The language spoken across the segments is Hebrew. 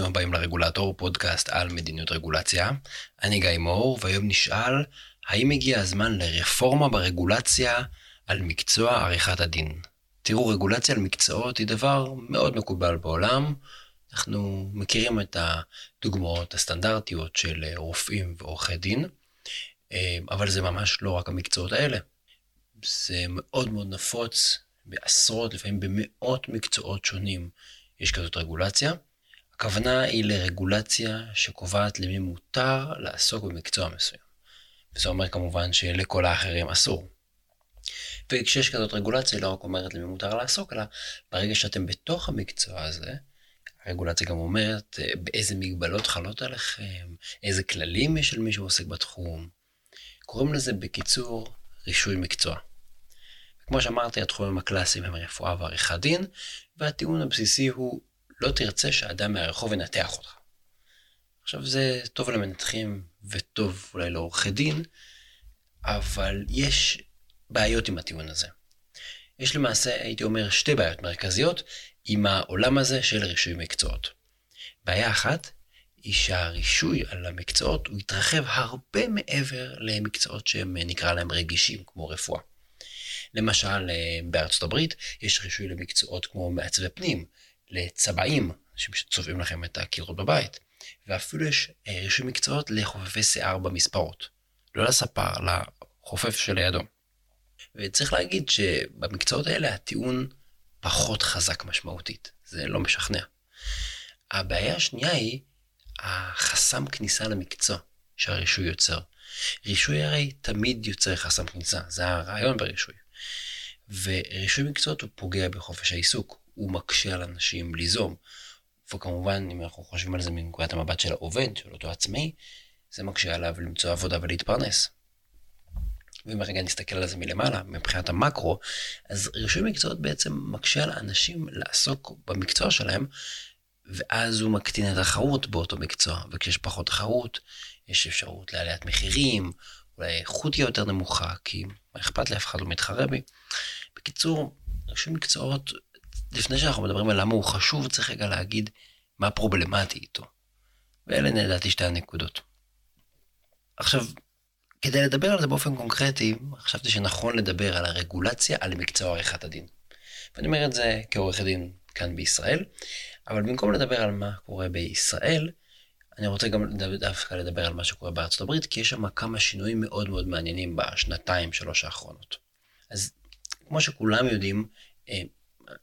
ברוכים הבאים לרגולטור, פודקאסט על מדיניות רגולציה. אני גיא מור, והיום נשאל, האם הגיע הזמן לרפורמה ברגולציה על מקצוע עריכת הדין? תראו, רגולציה על מקצועות היא דבר מאוד מקובל בעולם. אנחנו מכירים את הדוגמאות הסטנדרטיות של רופאים ועורכי דין, אבל זה ממש לא רק המקצועות האלה. זה מאוד מאוד נפוץ בעשרות, לפעמים במאות מקצועות שונים יש כזאת רגולציה. הכוונה היא לרגולציה שקובעת למי מותר לעסוק במקצוע מסוים. וזה אומר כמובן שלכל האחרים אסור. וכשיש כזאת רגולציה, היא לא רק אומרת למי מותר לעסוק, אלא ברגע שאתם בתוך המקצוע הזה, הרגולציה גם אומרת אה, באיזה מגבלות חלות עליכם, איזה כללים יש על מי שעוסק בתחום. קוראים לזה בקיצור רישוי מקצוע. כמו שאמרתי, התחומים הקלאסיים הם רפואה ועריכת דין, והטיעון הבסיסי הוא לא תרצה שאדם מהרחוב ינתח אותך. עכשיו זה טוב למנתחים וטוב אולי לעורכי דין, אבל יש בעיות עם הטיעון הזה. יש למעשה, הייתי אומר, שתי בעיות מרכזיות עם העולם הזה של רישוי מקצועות. בעיה אחת היא שהרישוי על המקצועות הוא יתרחב הרבה מעבר למקצועות שהם נקרא להם רגישים, כמו רפואה. למשל, בארצות הברית יש רישוי למקצועות כמו מעצבי פנים, לצבעים, אנשים שצובעים לכם את הקירות בבית, ואפילו יש אה, רישוי מקצועות לחופפי שיער במספרות. לא לספר, לחופף שלידו. וצריך להגיד שבמקצועות האלה הטיעון פחות חזק משמעותית, זה לא משכנע. הבעיה השנייה היא החסם כניסה למקצוע שהרישוי יוצר. רישוי הרי תמיד יוצר חסם כניסה, זה הרעיון ברישוי. ורישוי מקצועות הוא פוגע בחופש העיסוק, הוא מקשה על אנשים ליזום. וכמובן, אם אנחנו חושבים על זה מנקודת המבט של העובד, של אותו עצמאי, זה מקשה עליו למצוא עבודה ולהתפרנס. ואם רגע נסתכל על זה מלמעלה, מבחינת המקרו, אז רישוי מקצועות בעצם מקשה על אנשים לעסוק במקצוע שלהם, ואז הוא מקטין את התחרות באותו מקצוע, וכשיש פחות תחרות, יש אפשרות לעליית מחירים, אולי האיכות היא יותר נמוכה, כי מה אכפת לי, אף אחד לא מתחרה בי. בקיצור, רישוי מקצועות, לפני שאנחנו מדברים על למה הוא חשוב, צריך רגע להגיד מה פרובלמטי איתו. ואלה נדעתי שתי הנקודות. עכשיו, כדי לדבר על זה באופן קונקרטי, חשבתי שנכון לדבר על הרגולציה על מקצוע עריכת הדין. ואני אומר את זה כעורך דין כאן בישראל, אבל במקום לדבר על מה קורה בישראל, אני רוצה גם דווקא לדבר על מה שקורה בארצות הברית, כי יש שם כמה שינויים מאוד מאוד מעניינים בשנתיים, שלוש האחרונות. אז כמו שכולם יודעים, אה,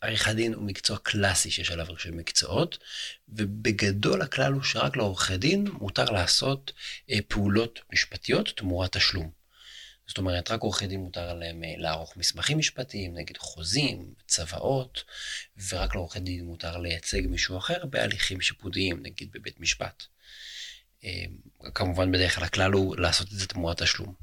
עריכת דין הוא מקצוע קלאסי שיש עליו רישוי מקצועות, ובגדול הכלל הוא שרק לעורכי דין מותר לעשות אה, פעולות משפטיות תמורת תשלום. זאת אומרת, רק עורכי דין מותר להם אה, לערוך מסמכים משפטיים, נגיד חוזים, צוואות, ורק לעורכי דין מותר לייצג מישהו אחר בהליכים שיפוטיים, נגיד בבית משפט. כמובן, בדרך כלל הכלל הוא לעשות את זה תמורת תשלום.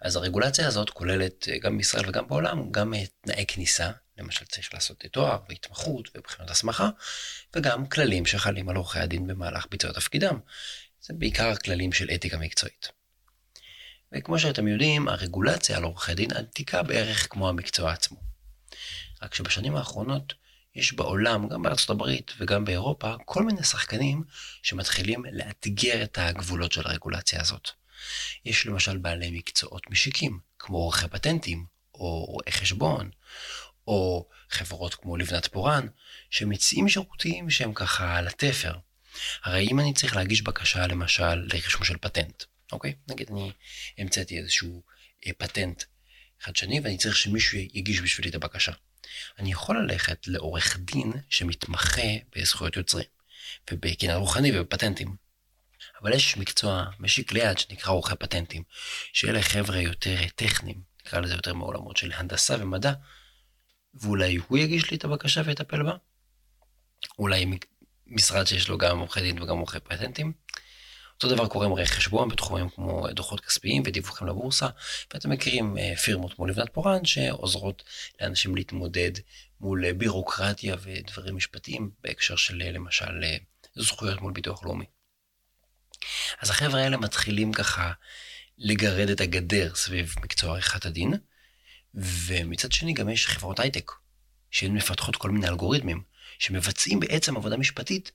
אז הרגולציה הזאת כוללת אה, גם בישראל וגם בעולם, גם אה, תנאי כניסה, למשל צריך לעשות תואר והתמחות ובחינות הסמכה, וגם כללים שחלים על עורכי הדין במהלך ביצוע תפקידם. זה בעיקר כללים של אתיקה מקצועית. וכמו שאתם יודעים, הרגולציה על עורכי דין עתיקה בערך כמו המקצוע עצמו. רק שבשנים האחרונות יש בעולם, גם בארצות הברית וגם באירופה, כל מיני שחקנים שמתחילים לאתגר את הגבולות של הרגולציה הזאת. יש למשל בעלי מקצועות משיקים, כמו עורכי פטנטים, או רואי חשבון, או חברות כמו לבנת פורן, שמציעים שירותים שהם ככה על התפר. הרי אם אני צריך להגיש בקשה למשל לרישום של פטנט, אוקיי? נגיד אני המצאתי איזשהו אה, פטנט חדשני ואני צריך שמישהו יגיש בשבילי את הבקשה. אני יכול ללכת לעורך דין שמתמחה בזכויות יוצרים, ובקניין רוחני ובפטנטים. אבל יש מקצוע משיק ליד שנקרא עורכי פטנטים, שאלה חבר'ה יותר טכניים, נקרא לזה יותר מעולמות של הנדסה ומדע, ואולי הוא יגיש לי את הבקשה ויטפל בה? אולי משרד שיש לו גם עורכי דין וגם עורכי פטנטים? אותו דבר קורה עם רואי חשבון בתחומים כמו דוחות כספיים ודיווחים לבורסה, ואתם מכירים אה, פירמות כמו לבנת פורן שעוזרות לאנשים להתמודד מול בירוקרטיה ודברים משפטיים בהקשר של למשל אה, זכויות מול ביטוח לאומי. אז החבר'ה האלה מתחילים ככה לגרד את הגדר סביב מקצוע עריכת הדין, ומצד שני גם יש חברות הייטק, שהן מפתחות כל מיני אלגוריתמים, שמבצעים בעצם עבודה משפטית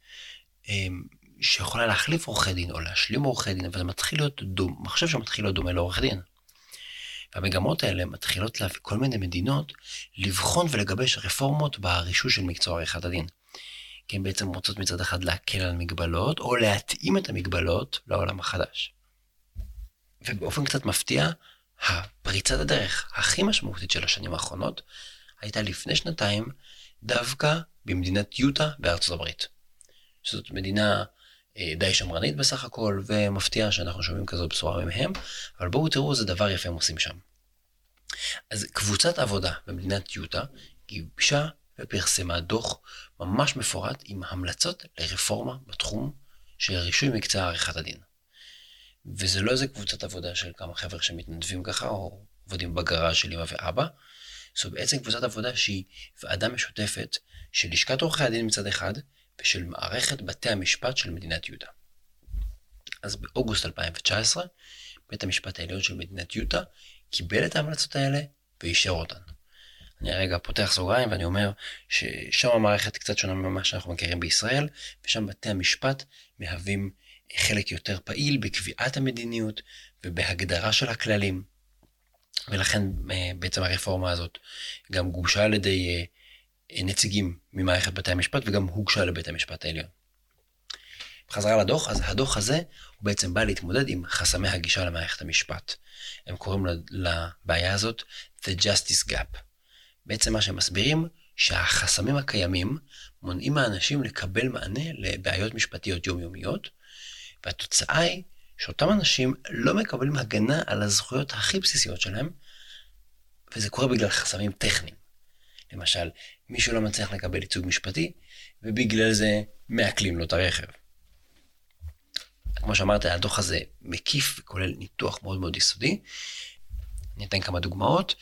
שיכולה להחליף עורכי דין או להשלים עורכי דין, אבל זה מתחיל להיות דום, מחשב שמתחיל להיות דומה לעורך דין. והמגמות האלה מתחילות להביא כל מיני מדינות לבחון ולגבש רפורמות ברישוי של מקצוע עריכת הדין. כי הן בעצם רוצות מצד אחד להקל על מגבלות, או להתאים את המגבלות לעולם החדש. ובאופן קצת מפתיע, הפריצת הדרך הכי משמעותית של השנים האחרונות הייתה לפני שנתיים דווקא במדינת יוטה בארצות הברית. שזאת מדינה די שמרנית בסך הכל, ומפתיע שאנחנו שומעים כזו בשורה מהם, אבל בואו תראו איזה דבר יפה הם עושים שם. אז קבוצת עבודה במדינת יוטה גיבשה ופרסמה דוח ממש מפורט עם המלצות לרפורמה בתחום של רישוי מקצוע עריכת הדין. וזה לא איזה קבוצת עבודה של כמה חבר'ה שמתנדבים ככה, או עובדים בגראז' של אמא ואבא, זו בעצם קבוצת עבודה שהיא ועדה משותפת של לשכת עורכי הדין מצד אחד, ושל מערכת בתי המשפט של מדינת יהודה. אז באוגוסט 2019, בית המשפט העליון של מדינת יוטה קיבל את ההמלצות האלה ואישר אותן. אני רגע פותח סוגריים ואני אומר ששם המערכת קצת שונה ממה שאנחנו מכירים בישראל, ושם בתי המשפט מהווים חלק יותר פעיל בקביעת המדיניות ובהגדרה של הכללים. ולכן אה, בעצם הרפורמה הזאת גם גובשה על ידי אה, נציגים ממערכת בתי המשפט וגם הוגשה לבית המשפט העליון. בחזרה לדוח, אז הדוח הזה הוא בעצם בא להתמודד עם חסמי הגישה למערכת המשפט. הם קוראים לבעיה הזאת The Justice Gap. בעצם מה שהם מסבירים, שהחסמים הקיימים מונעים מאנשים לקבל מענה לבעיות משפטיות יומיומיות, והתוצאה היא שאותם אנשים לא מקבלים הגנה על הזכויות הכי בסיסיות שלהם, וזה קורה בגלל חסמים טכניים. למשל, מישהו לא מצליח לקבל ייצוג משפטי, ובגלל זה מעקלים לו את הרכב. כמו שאמרת, הדוח הזה מקיף וכולל ניתוח מאוד מאוד יסודי. אני אתן כמה דוגמאות.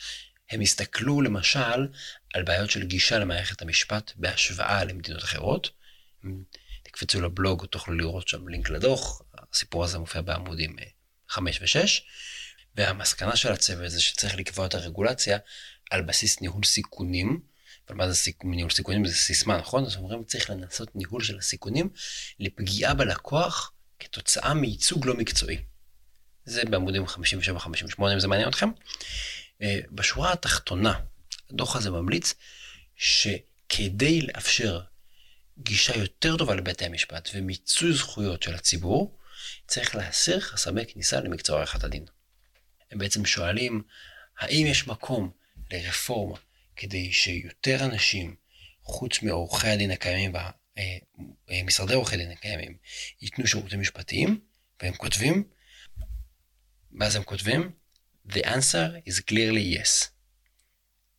הם הסתכלו למשל על בעיות של גישה למערכת המשפט בהשוואה למדינות אחרות. תקפצו לבלוג, תוכלו לראות שם לינק לדוח, הסיפור הזה מופיע בעמודים 5 ו-6. והמסקנה של הצוות זה שצריך לקבוע את הרגולציה על בסיס ניהול סיכונים. אבל מה זה סיכ... ניהול סיכונים? זה סיסמה, נכון? אז אומרים צריך לנסות ניהול של הסיכונים לפגיעה בלקוח כתוצאה מייצוג לא מקצועי. זה בעמודים 57-58 אם זה מעניין אתכם. אה, בשורה התחתונה, הדוח הזה ממליץ שכדי לאפשר גישה יותר טובה לבתי המשפט ומיצוי זכויות של הציבור, צריך להסיר חסמי כניסה למקצוע עריכת הדין. הם בעצם שואלים, האם יש מקום לרפורמה כדי שיותר אנשים, חוץ מעורכי הדין הקיימים אה, אה, עורכי הדין הקיימים, ייתנו שירותים משפטיים, והם כותבים, ואז הם כותבים, The answer is clearly yes.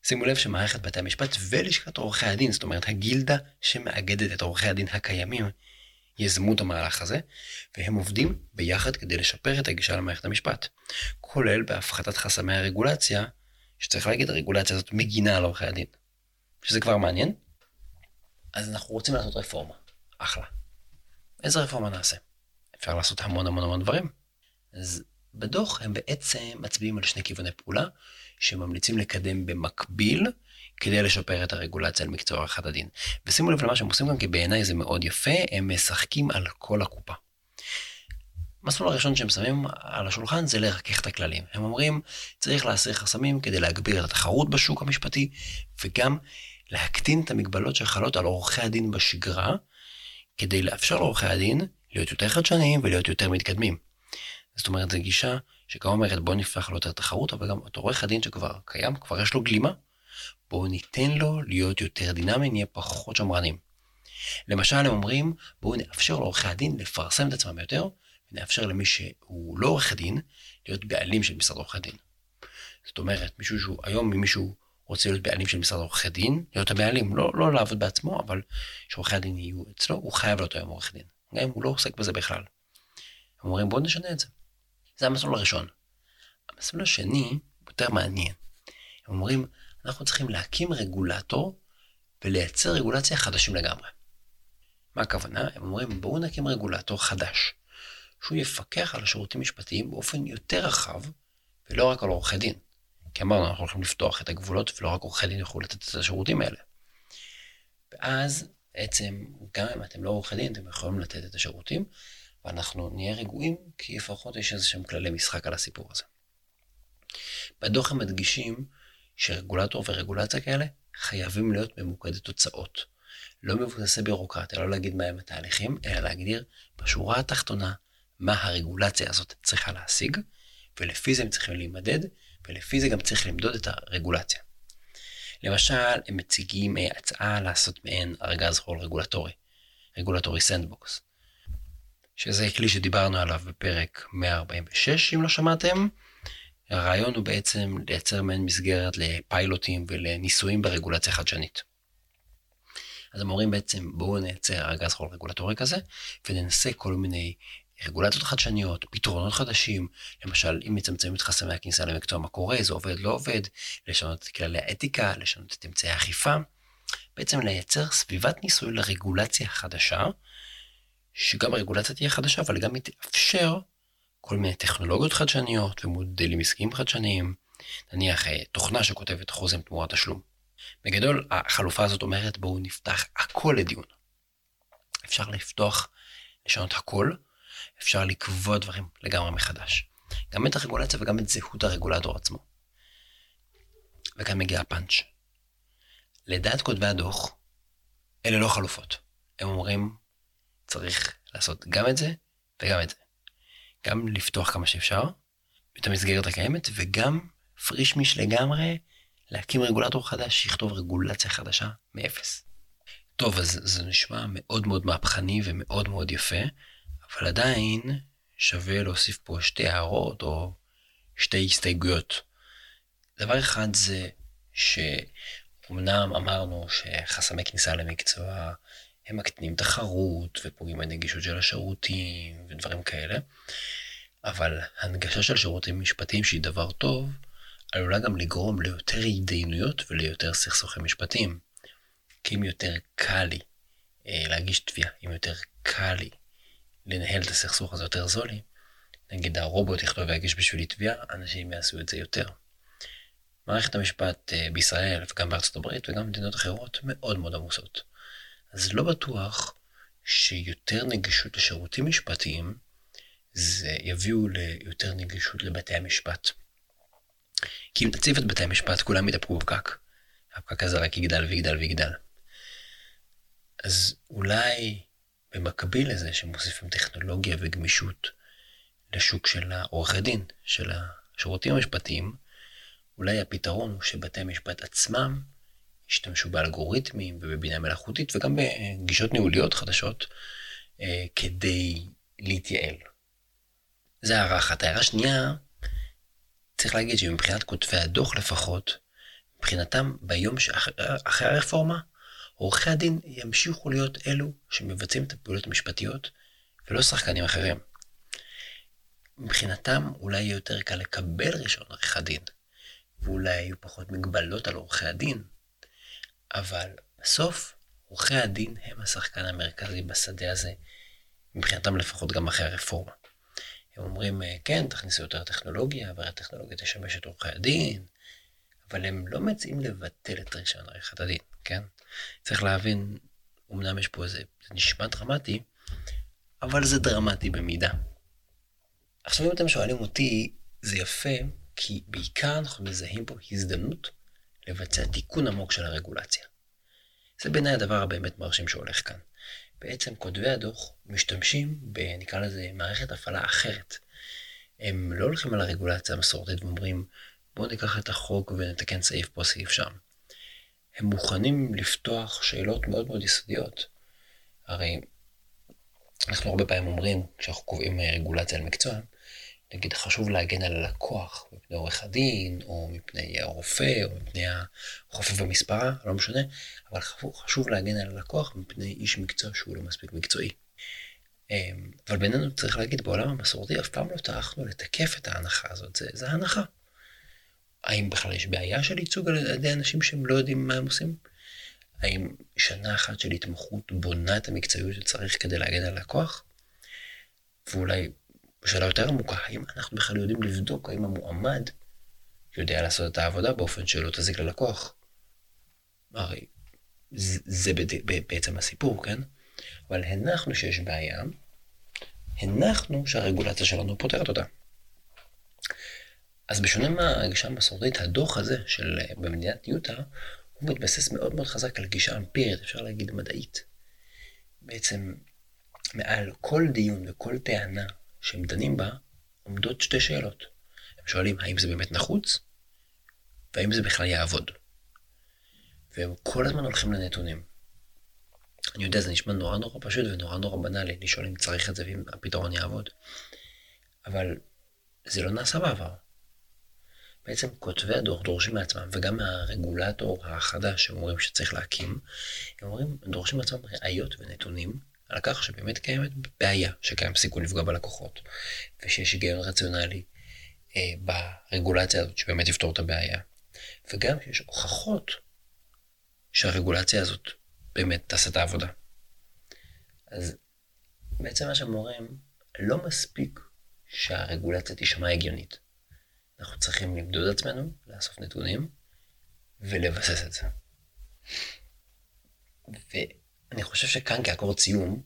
שימו לב שמערכת בתי המשפט ולשכת עורכי הדין, זאת אומרת הגילדה שמאגדת את עורכי הדין הקיימים, יזמו את המהלך הזה, והם עובדים ביחד כדי לשפר את הגישה למערכת המשפט, כולל בהפחתת חסמי הרגולציה שצריך להגיד, הרגולציה הזאת מגינה על עורכי הדין. שזה כבר מעניין. אז אנחנו רוצים לעשות רפורמה. אחלה. איזה רפורמה נעשה? אפשר לעשות המון המון המון דברים. אז בדוח הם בעצם מצביעים על שני כיווני פעולה שממליצים לקדם במקביל כדי לשפר את הרגולציה על מקצוע עריכת הדין. ושימו לב למה שהם עושים גם כי בעיניי זה מאוד יפה, הם משחקים על כל הקופה. המסלול הראשון שהם שמים על השולחן זה לרכך את הכללים. הם אומרים, צריך להסיר חסמים כדי להגביר את התחרות בשוק המשפטי, וגם להקטין את המגבלות שחלות על עורכי הדין בשגרה, כדי לאפשר לעורכי הדין להיות יותר חדשניים ולהיות יותר מתקדמים. זאת אומרת, זו גישה שגם אומרת, בוא נפתח לו יותר תחרות, אבל גם את עורך הדין שכבר קיים, כבר יש לו גלימה, בואו ניתן לו להיות יותר דינמי, נהיה פחות שמרנים. למשל, הם אומרים, בואו נאפשר לעורכי הדין לפרסם את עצמם יותר, ונאפשר למי שהוא לא עורך דין, להיות בעלים של משרד עורכי דין. זאת אומרת, מישהו שהוא, היום אם מישהו רוצה להיות בעלים של משרד עורכי דין, להיות הבעלים, לא, לא לעבוד בעצמו, אבל שעורכי הדין יהיו אצלו, הוא חייב להיות היום עורך דין. גם אם הוא לא עוסק בזה בכלל. הם אומרים בואו נשנה את זה. זה המסלול הראשון. המסלול השני יותר מעניין. הם אומרים, אנחנו צריכים להקים רגולטור ולייצר רגולציה חדשים לגמרי. מה הכוונה? הם אומרים, בואו נקים רגולטור חדש, שהוא יפקח על השירותים המשפטיים באופן יותר רחב, ולא רק על עורכי דין. כי אמרנו, אנחנו הולכים לפתוח את הגבולות, ולא רק עורכי דין יוכלו לתת את השירותים האלה. ואז בעצם, גם אם אתם לא עורכי דין, אתם יכולים לתת את השירותים, ואנחנו נהיה רגועים, כי לפחות יש איזה שהם כללי משחק על הסיפור הזה. בדוח הם מדגישים שרגולטור ורגולציה כאלה חייבים להיות ממוקדי תוצאות. לא מבוססי בירוקרטיה, לא להגיד מהם התהליכים, אלא להגדיר בשורה התחתונה מה הרגולציה הזאת צריכה להשיג, ולפי זה הם צריכים להימדד, ולפי זה גם צריך למדוד את הרגולציה. למשל, הם מציגים אה, הצעה לעשות מעין ארגז חול רגולטורי, regulatory sandbox, שזה כלי שדיברנו עליו בפרק 146, אם לא שמעתם. הרעיון הוא בעצם לייצר מעין מסגרת לפיילוטים ולניסויים ברגולציה חדשנית. אז הם אומרים בעצם, בואו נייצר ארגז חול רגולטורי כזה, וננסה כל מיני רגולציות חדשניות, פתרונות חדשים, למשל, אם מצמצמים את חסמי הכניסה למקצוע, מה קורה, זה עובד, לא עובד, לשנות את כללי האתיקה, לשנות את אמצעי האכיפה, בעצם לייצר סביבת ניסוי לרגולציה חדשה, שגם הרגולציה תהיה חדשה, אבל גם היא תאפשר כל מיני טכנולוגיות חדשניות ומודלים עסקיים חדשניים, נניח אה, תוכנה שכותבת חוזם תמורת תשלום. בגדול, החלופה הזאת אומרת בואו נפתח הכל לדיון. אפשר לפתוח, לשנות הכל, אפשר לקבוע דברים לגמרי מחדש. גם את הרגולציה וגם את זהות הרגולטור עצמו. וכאן מגיע הפאנץ'. לדעת כותבי הדוח, אלה לא חלופות. הם אומרים, צריך לעשות גם את זה וגם את זה. גם לפתוח כמה שאפשר את המסגרת הקיימת, וגם פרישמיש לגמרי להקים רגולטור חדש שיכתוב רגולציה חדשה מאפס. טוב, אז זה נשמע מאוד מאוד מהפכני ומאוד מאוד יפה, אבל עדיין שווה להוסיף פה שתי הערות או שתי הסתייגויות. דבר אחד זה שאומנם אמרנו שחסמי כניסה למקצוע הם מקטינים תחרות ופוגעים בנגישות של השירותים ודברים כאלה, אבל הנגשה של שירותים משפטיים שהיא דבר טוב, עלולה גם לגרום ליותר התדיינויות וליותר סכסוכי משפטיים. כי אם יותר קל לי אה, להגיש תביעה, אם יותר קל לי לנהל את הסכסוך הזה יותר זול לי, נגיד הרובוט יכתוב ויגיש בשבילי תביעה, אנשים יעשו את זה יותר. מערכת המשפט אה, בישראל וגם בארצות הברית וגם במדינות אחרות מאוד מאוד עמוסות. אז לא בטוח שיותר נגישות לשירותים משפטיים זה יביאו ליותר נגישות לבתי המשפט. כי אם תציב את בתי המשפט כולם יתהפכו בפקק. הפקק הזה רק יגדל ויגדל ויגדל. אז אולי במקביל לזה שמוסיפים טכנולוגיה וגמישות לשוק של העורכי דין, של השירותים המשפטיים, אולי הפתרון הוא שבתי המשפט עצמם ישתמשו באלגוריתמים ובבינה מלאכותית וגם בגישות ניהוליות חדשות אה, כדי להתייעל. זה הערה אחת. הערה שנייה, צריך להגיד שמבחינת כותבי הדוח לפחות, מבחינתם ביום שאחרי הרפורמה, עורכי הדין ימשיכו להיות אלו שמבצעים את הפעולות המשפטיות, ולא שחקנים אחרים. מבחינתם אולי יהיה יותר קל לקבל רישיון עריכת דין, ואולי יהיו פחות מגבלות על עורכי הדין, אבל בסוף עורכי הדין הם השחקן המרכזי בשדה הזה, מבחינתם לפחות גם אחרי הרפורמה. הם אומרים, כן, תכניסו יותר טכנולוגיה, והטכנולוגיה תשמש את עורכי הדין, אבל הם לא מציעים לבטל את רישיון עריכת הדין, כן? צריך להבין, אמנם יש פה איזה, זה נשמע דרמטי, אבל זה דרמטי במידה. עכשיו אם אתם שואלים אותי, זה יפה, כי בעיקר אנחנו מזהים פה הזדמנות לבצע תיקון עמוק של הרגולציה. זה בעיניי הדבר הבאמת מרשים שהולך כאן. בעצם כותבי הדוח משתמשים ב... נקרא לזה מערכת הפעלה אחרת. הם לא הולכים על הרגולציה המסורתית ואומרים, בואו ניקח את החוק ונתקן סעיף פה, סעיף שם. הם מוכנים לפתוח שאלות מאוד מאוד יסודיות. הרי אנחנו הרבה פעמים אומרים, כשאנחנו קובעים רגולציה על מקצוע, נגיד חשוב להגן על הלקוח מפני עורך הדין, או מפני הרופא, או מפני החופף במספרה, לא משנה, אבל חשוב להגן על הלקוח מפני איש מקצוע שהוא לא מספיק מקצועי. אמ, אבל בינינו צריך להגיד, בעולם המסורתי אף פעם לא טרחנו לתקף את ההנחה הזאת, זה, זה הנחה. האם בכלל יש בעיה של ייצוג על ידי אנשים שהם לא יודעים מה הם עושים? האם שנה אחת של התמחות בונה את המקצועיות שצריך כדי להגן על הלקוח? ואולי בשאלה יותר עמוקה, האם אנחנו בכלל יודעים לבדוק האם המועמד יודע לעשות את העבודה באופן שלא תזיק ללקוח? הרי זה, זה בעצם הסיפור, כן? אבל הנחנו שיש בעיה, הנחנו שהרגולציה שלנו פותרת אותה. אז בשונה מהגישה המסורתית, הדוח הזה של במדינת יוטה, הוא מתבסס מאוד מאוד חזק על גישה אמפירית, אפשר להגיד מדעית. בעצם מעל כל דיון וכל טענה שהם דנים בה, עומדות שתי שאלות. הם שואלים האם זה באמת נחוץ, והאם זה בכלל יעבוד. והם כל הזמן הולכים לנתונים. אני יודע, זה נשמע נורא נורא פשוט ונורא נורא בנאלי, לשאול אם צריך את זה ואם הפתרון יעבוד. אבל זה לא נעשה בעבר. בעצם כותבי הדוח דורשים מעצמם, וגם מהרגולטור החדש שהם אומרים שצריך להקים, הם אומרים, דורשים מעצמם ראיות ונתונים על כך שבאמת קיימת בעיה, שקיים סיכון לפגוע בלקוחות, ושיש היגיון רציונלי אה, ברגולציה הזאת שבאמת יפתור את הבעיה, וגם שיש הוכחות שהרגולציה הזאת באמת תעשה את העבודה. אז בעצם מה שהם אומרים, לא מספיק שהרגולציה תישמע הגיונית. אנחנו צריכים למדוד עצמנו, לאסוף נתונים ולבסס את זה. ואני חושב שכאן כאקורד סיום,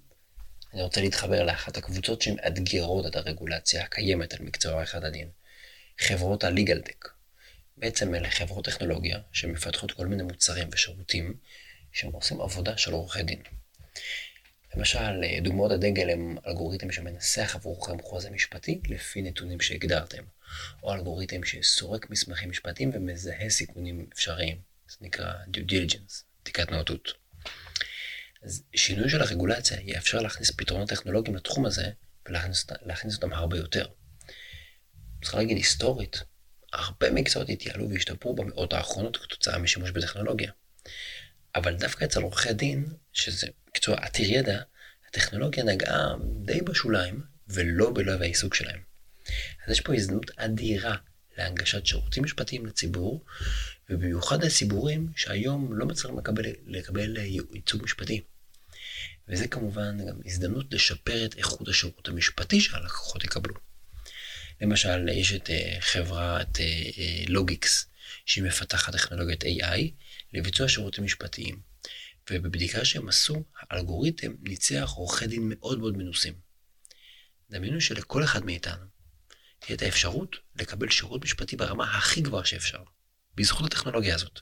אני רוצה להתחבר לאחת הקבוצות שמאתגרות את הרגולציה הקיימת על מקצוע עריכת הדין. חברות הליגלטק. בעצם אלה חברות טכנולוגיה שמפתחות כל מיני מוצרים ושירותים שהם עושים עבודה של עורכי דין. למשל, דוגמאות הדגל הם אלגוריתם שמנסח עבורכם חוזה משפטי לפי נתונים שהגדרתם, או אלגוריתם שסורק מסמכים משפטיים ומזהה סיכונים אפשריים, זה נקרא due diligence, בדיקת נאותות. אז שינוי של הרגולציה יאפשר להכניס פתרונות טכנולוגיים לתחום הזה ולהכניס אותם הרבה יותר. צריך להגיד היסטורית, הרבה מקצועות התייעלו והשתפרו במאות האחרונות כתוצאה משימוש בטכנולוגיה. אבל דווקא אצל עורכי דין, שזה מקצוע עתיר ידע, הטכנולוגיה נגעה די בשוליים, ולא בלב העיסוק שלהם. אז יש פה הזדמנות אדירה להנגשת שירותים משפטיים לציבור, ובמיוחד לציבורים שהיום לא מצליחים לקבל, לקבל ייצוג משפטי. וזה כמובן גם הזדמנות לשפר את איכות השירות המשפטי שהלקוחות יקבלו. למשל, יש את אה, חברת לוגיקס, אה, שהיא מפתחת טכנולוגיית AI לביצוע שירותים משפטיים. ובבדיקה שהם עשו, האלגוריתם ניצח עורכי דין מאוד מאוד מנוסים. דמיינו שלכל אחד מאיתנו את האפשרות לקבל שירות משפטי ברמה הכי גבוהה שאפשר, בזכות הטכנולוגיה הזאת.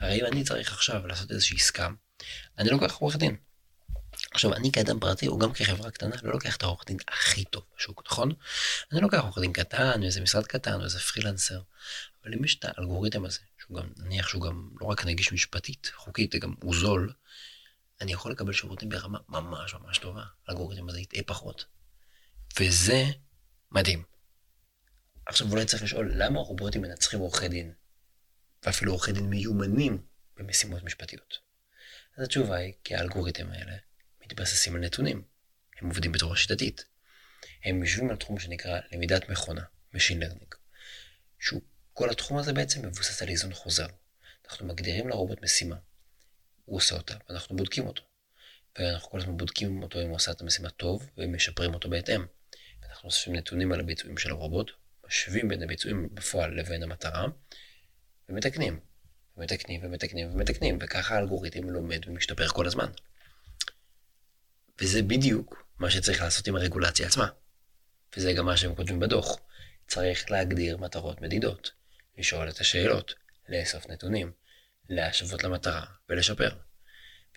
הרי אם אני צריך עכשיו לעשות איזושהי עסקה, אני לוקח עורך דין. עכשיו, אני כאדם פרטי, או גם כחברה קטנה, לא לוקח את העורך דין הכי טוב בשוק, נכון? אני לוקח עורך דין קטן, איזה משרד קטן, או איזה פרילנסר. אבל אם יש את האלגוריתם הזה, שהוא גם, נניח שהוא גם לא רק נגיש משפטית, חוקית, גם הוא זול, אני יכול לקבל שירותים ברמה ממש ממש טובה. האלגוריתם הזה יטעה פחות. וזה מדהים. עכשיו אולי צריך לשאול, למה רובוטים מנצחים עורכי דין? ואפילו עורכי דין מיומנים במשימות משפטיות. אז התשובה היא, כי האלגוריתם האלה מתבססים על נתונים. הם עובדים בצורה שיטתית. הם יושבים על תחום שנקרא למידת מכונה, Machine Learning. שהוא, כל התחום הזה בעצם מבוסס על איזון חוזר. אנחנו מגדירים לרובוט משימה. הוא עושה אותה, ואנחנו בודקים אותו. ואנחנו כל הזמן בודקים אותו אם הוא עושה את המשימה טוב, ומשפרים אותו בהתאם. אנחנו אוספים נתונים על הביצועים של הרובוט, משווים בין הביצועים בפועל לבין המטרה, ומתקנים. ומתקנים ומתקנים ומתקנים, וככה האלגוריתם לומד ומשתפר כל הזמן. וזה בדיוק מה שצריך לעשות עם הרגולציה עצמה. וזה גם מה שהם כותבים בדוח. צריך להגדיר מטרות מדידות, לשאול את השאלות, לאסוף נתונים, להשוות למטרה ולשפר.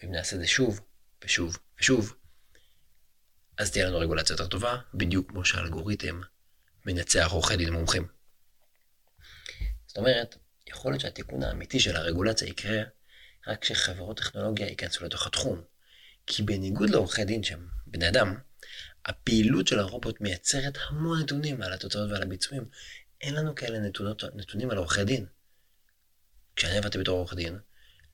ואם נעשה את זה שוב, ושוב, ושוב, אז תהיה לנו רגולציה יותר טובה, בדיוק כמו שהאלגוריתם מנצח עורכי דין מומחים. זאת אומרת, יכול להיות שהתיקון האמיתי של הרגולציה יקרה רק כשחברות טכנולוגיה ייכנסו לתוך התחום. כי בניגוד לעורכי דין שהם בני אדם, הפעילות של הרובוט מייצרת המון נתונים על התוצאות ועל הביצועים. אין לנו כאלה נתונות, נתונים על עורכי דין. כשאני עבדתי בתור עורך דין,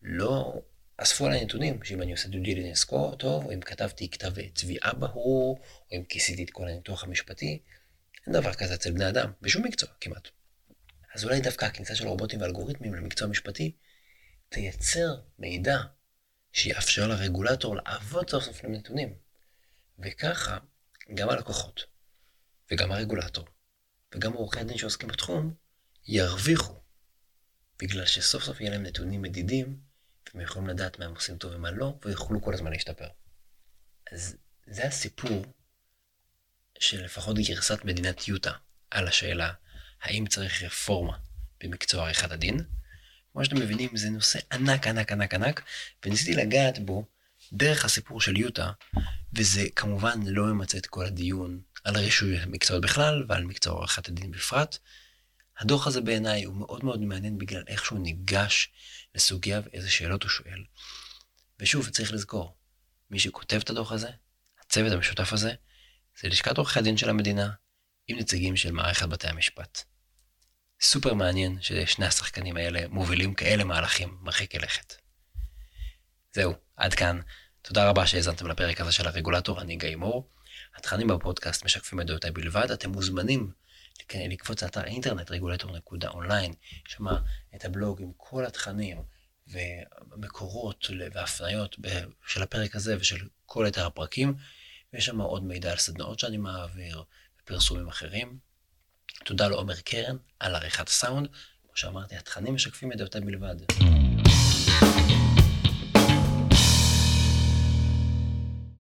לא אספו עליי נתונים, שאם אני עושה דו דיליגנס טוב, או אם כתבתי כתב תביעה ברור, או אם כיסיתי את כל הניתוח המשפטי, אין דבר כזה אצל בני אדם, בשום מקצוע כמעט. אז אולי דווקא הכניסה של רובוטים ואלגוריתמים למקצוע משפטי תייצר מידע שיאפשר לרגולטור לעבוד סוף סוף לנתונים. וככה גם הלקוחות, וגם הרגולטור, וגם עורכי הדין שעוסקים בתחום, ירוויחו, בגלל שסוף סוף יהיה להם נתונים מדידים, והם יכולים לדעת מה הם עושים טוב ומה לא, ויוכלו כל הזמן להשתפר. אז זה הסיפור של לפחות גרסת מדינת יוטה על השאלה האם צריך רפורמה במקצוע עריכת הדין. כמו שאתם מבינים, זה נושא ענק, ענק, ענק, ענק, וניסיתי לגעת בו דרך הסיפור של יוטה, וזה כמובן לא ממצה את כל הדיון על רישוי מקצועות בכלל ועל מקצוע עריכת הדין בפרט. הדוח הזה בעיניי הוא מאוד מאוד מעניין בגלל איך שהוא ניגש לסוגיה ואיזה שאלות הוא שואל. ושוב, צריך לזכור, מי שכותב את הדוח הזה, הצוות המשותף הזה, זה לשכת עורכי הדין של המדינה, עם נציגים של מערכת בתי המשפט. סופר מעניין ששני השחקנים האלה מובילים כאלה מהלכים מרחיקי לכת. זהו, עד כאן. תודה רבה שהאזנתם לפרק הזה של הרגולטור, אני גיא מור. התכנים בפודקאסט משקפים את דעותיי בלבד, אתם מוזמנים לקפוץ לאתר אינטרנט רגולטור.אונליין, יש שם את הבלוג עם כל התכנים ומקורות והפניות של הפרק הזה ושל כל יתר הפרקים, ויש שם עוד מידע על סדנאות שאני מעביר ופרסומים אחרים. תודה לעומר קרן על עריכת הסאונד, כמו שאמרתי, התכנים משקפים את דעותיי בלבד. thank you